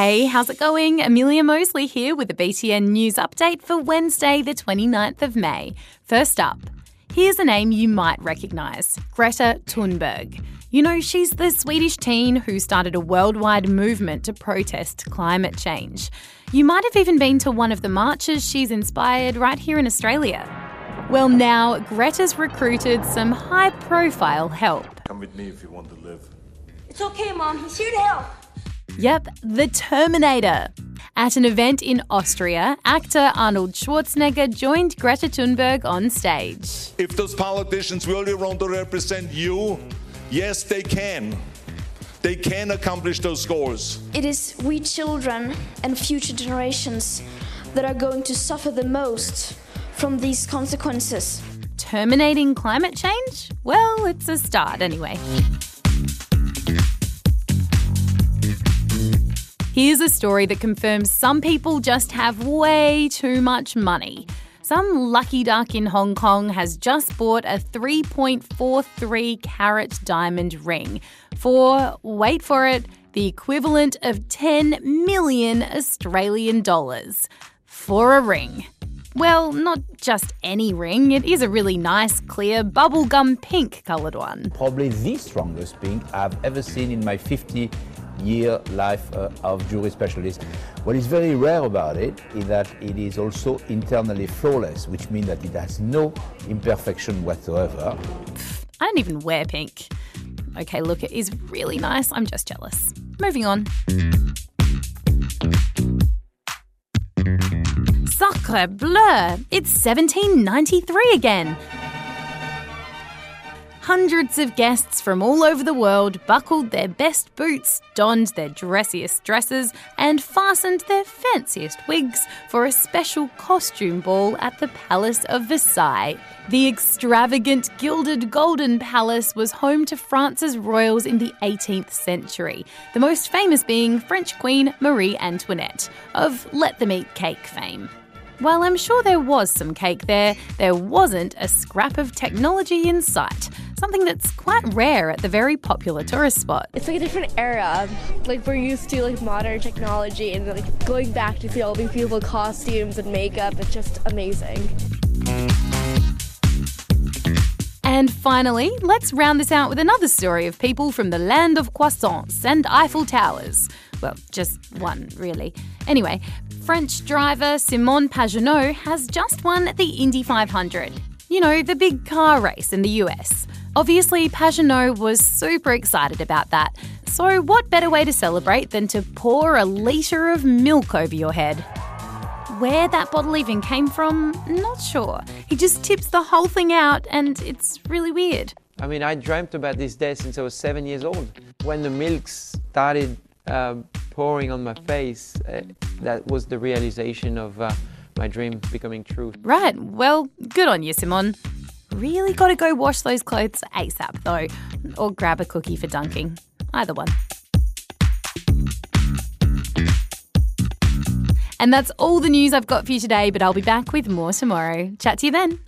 Hey, how's it going? Amelia Moseley here with a BTN News update for Wednesday, the 29th of May. First up, here's a name you might recognise Greta Thunberg. You know, she's the Swedish teen who started a worldwide movement to protest climate change. You might have even been to one of the marches she's inspired right here in Australia. Well, now Greta's recruited some high profile help. Come with me if you want to live. It's okay, Mom. He's here to help. Yep, the Terminator. At an event in Austria, actor Arnold Schwarzenegger joined Greta Thunberg on stage. If those politicians really want to represent you, yes, they can. They can accomplish those goals. It is we children and future generations that are going to suffer the most from these consequences. Terminating climate change? Well, it's a start anyway. Here's a story that confirms some people just have way too much money. Some lucky duck in Hong Kong has just bought a 3.43 carat diamond ring for, wait for it, the equivalent of 10 million Australian dollars. For a ring. Well, not just any ring, it is a really nice, clear, bubblegum pink coloured one. Probably the strongest pink I've ever seen in my 50 year life uh, of jewelry specialist. What is very rare about it is that it is also internally flawless, which means that it has no imperfection whatsoever. I don't even wear pink. Okay, look, it is really nice. I'm just jealous. Moving on. Sacre bleu! It's 1793 again. Hundreds of guests from all over the world buckled their best boots, donned their dressiest dresses, and fastened their fanciest wigs for a special costume ball at the Palace of Versailles. The extravagant gilded Golden Palace was home to France's royals in the 18th century, the most famous being French Queen Marie Antoinette, of Let Them Eat Cake fame. While I'm sure there was some cake there, there wasn't a scrap of technology in sight, something that's quite rare at the very popular tourist spot. It's like a different era. Like we're used to like modern technology and like going back to see all these beautiful costumes and makeup, it's just amazing. And finally, let's round this out with another story of people from the land of croissants and Eiffel Towers. Well, just one, really. Anyway, French driver Simon Pagenaud has just won the Indy 500. You know, the big car race in the US. Obviously, Pagenaud was super excited about that. So, what better way to celebrate than to pour a litre of milk over your head? Where that bottle even came from, not sure. He just tips the whole thing out, and it's really weird. I mean, I dreamt about this day since I was seven years old. When the milk started uh, pouring on my face, uh, that was the realization of uh, my dream becoming true. Right, well, good on you, Simon. Really got to go wash those clothes ASAP, though, or grab a cookie for dunking. Either one. And that's all the news I've got for you today, but I'll be back with more tomorrow. Chat to you then.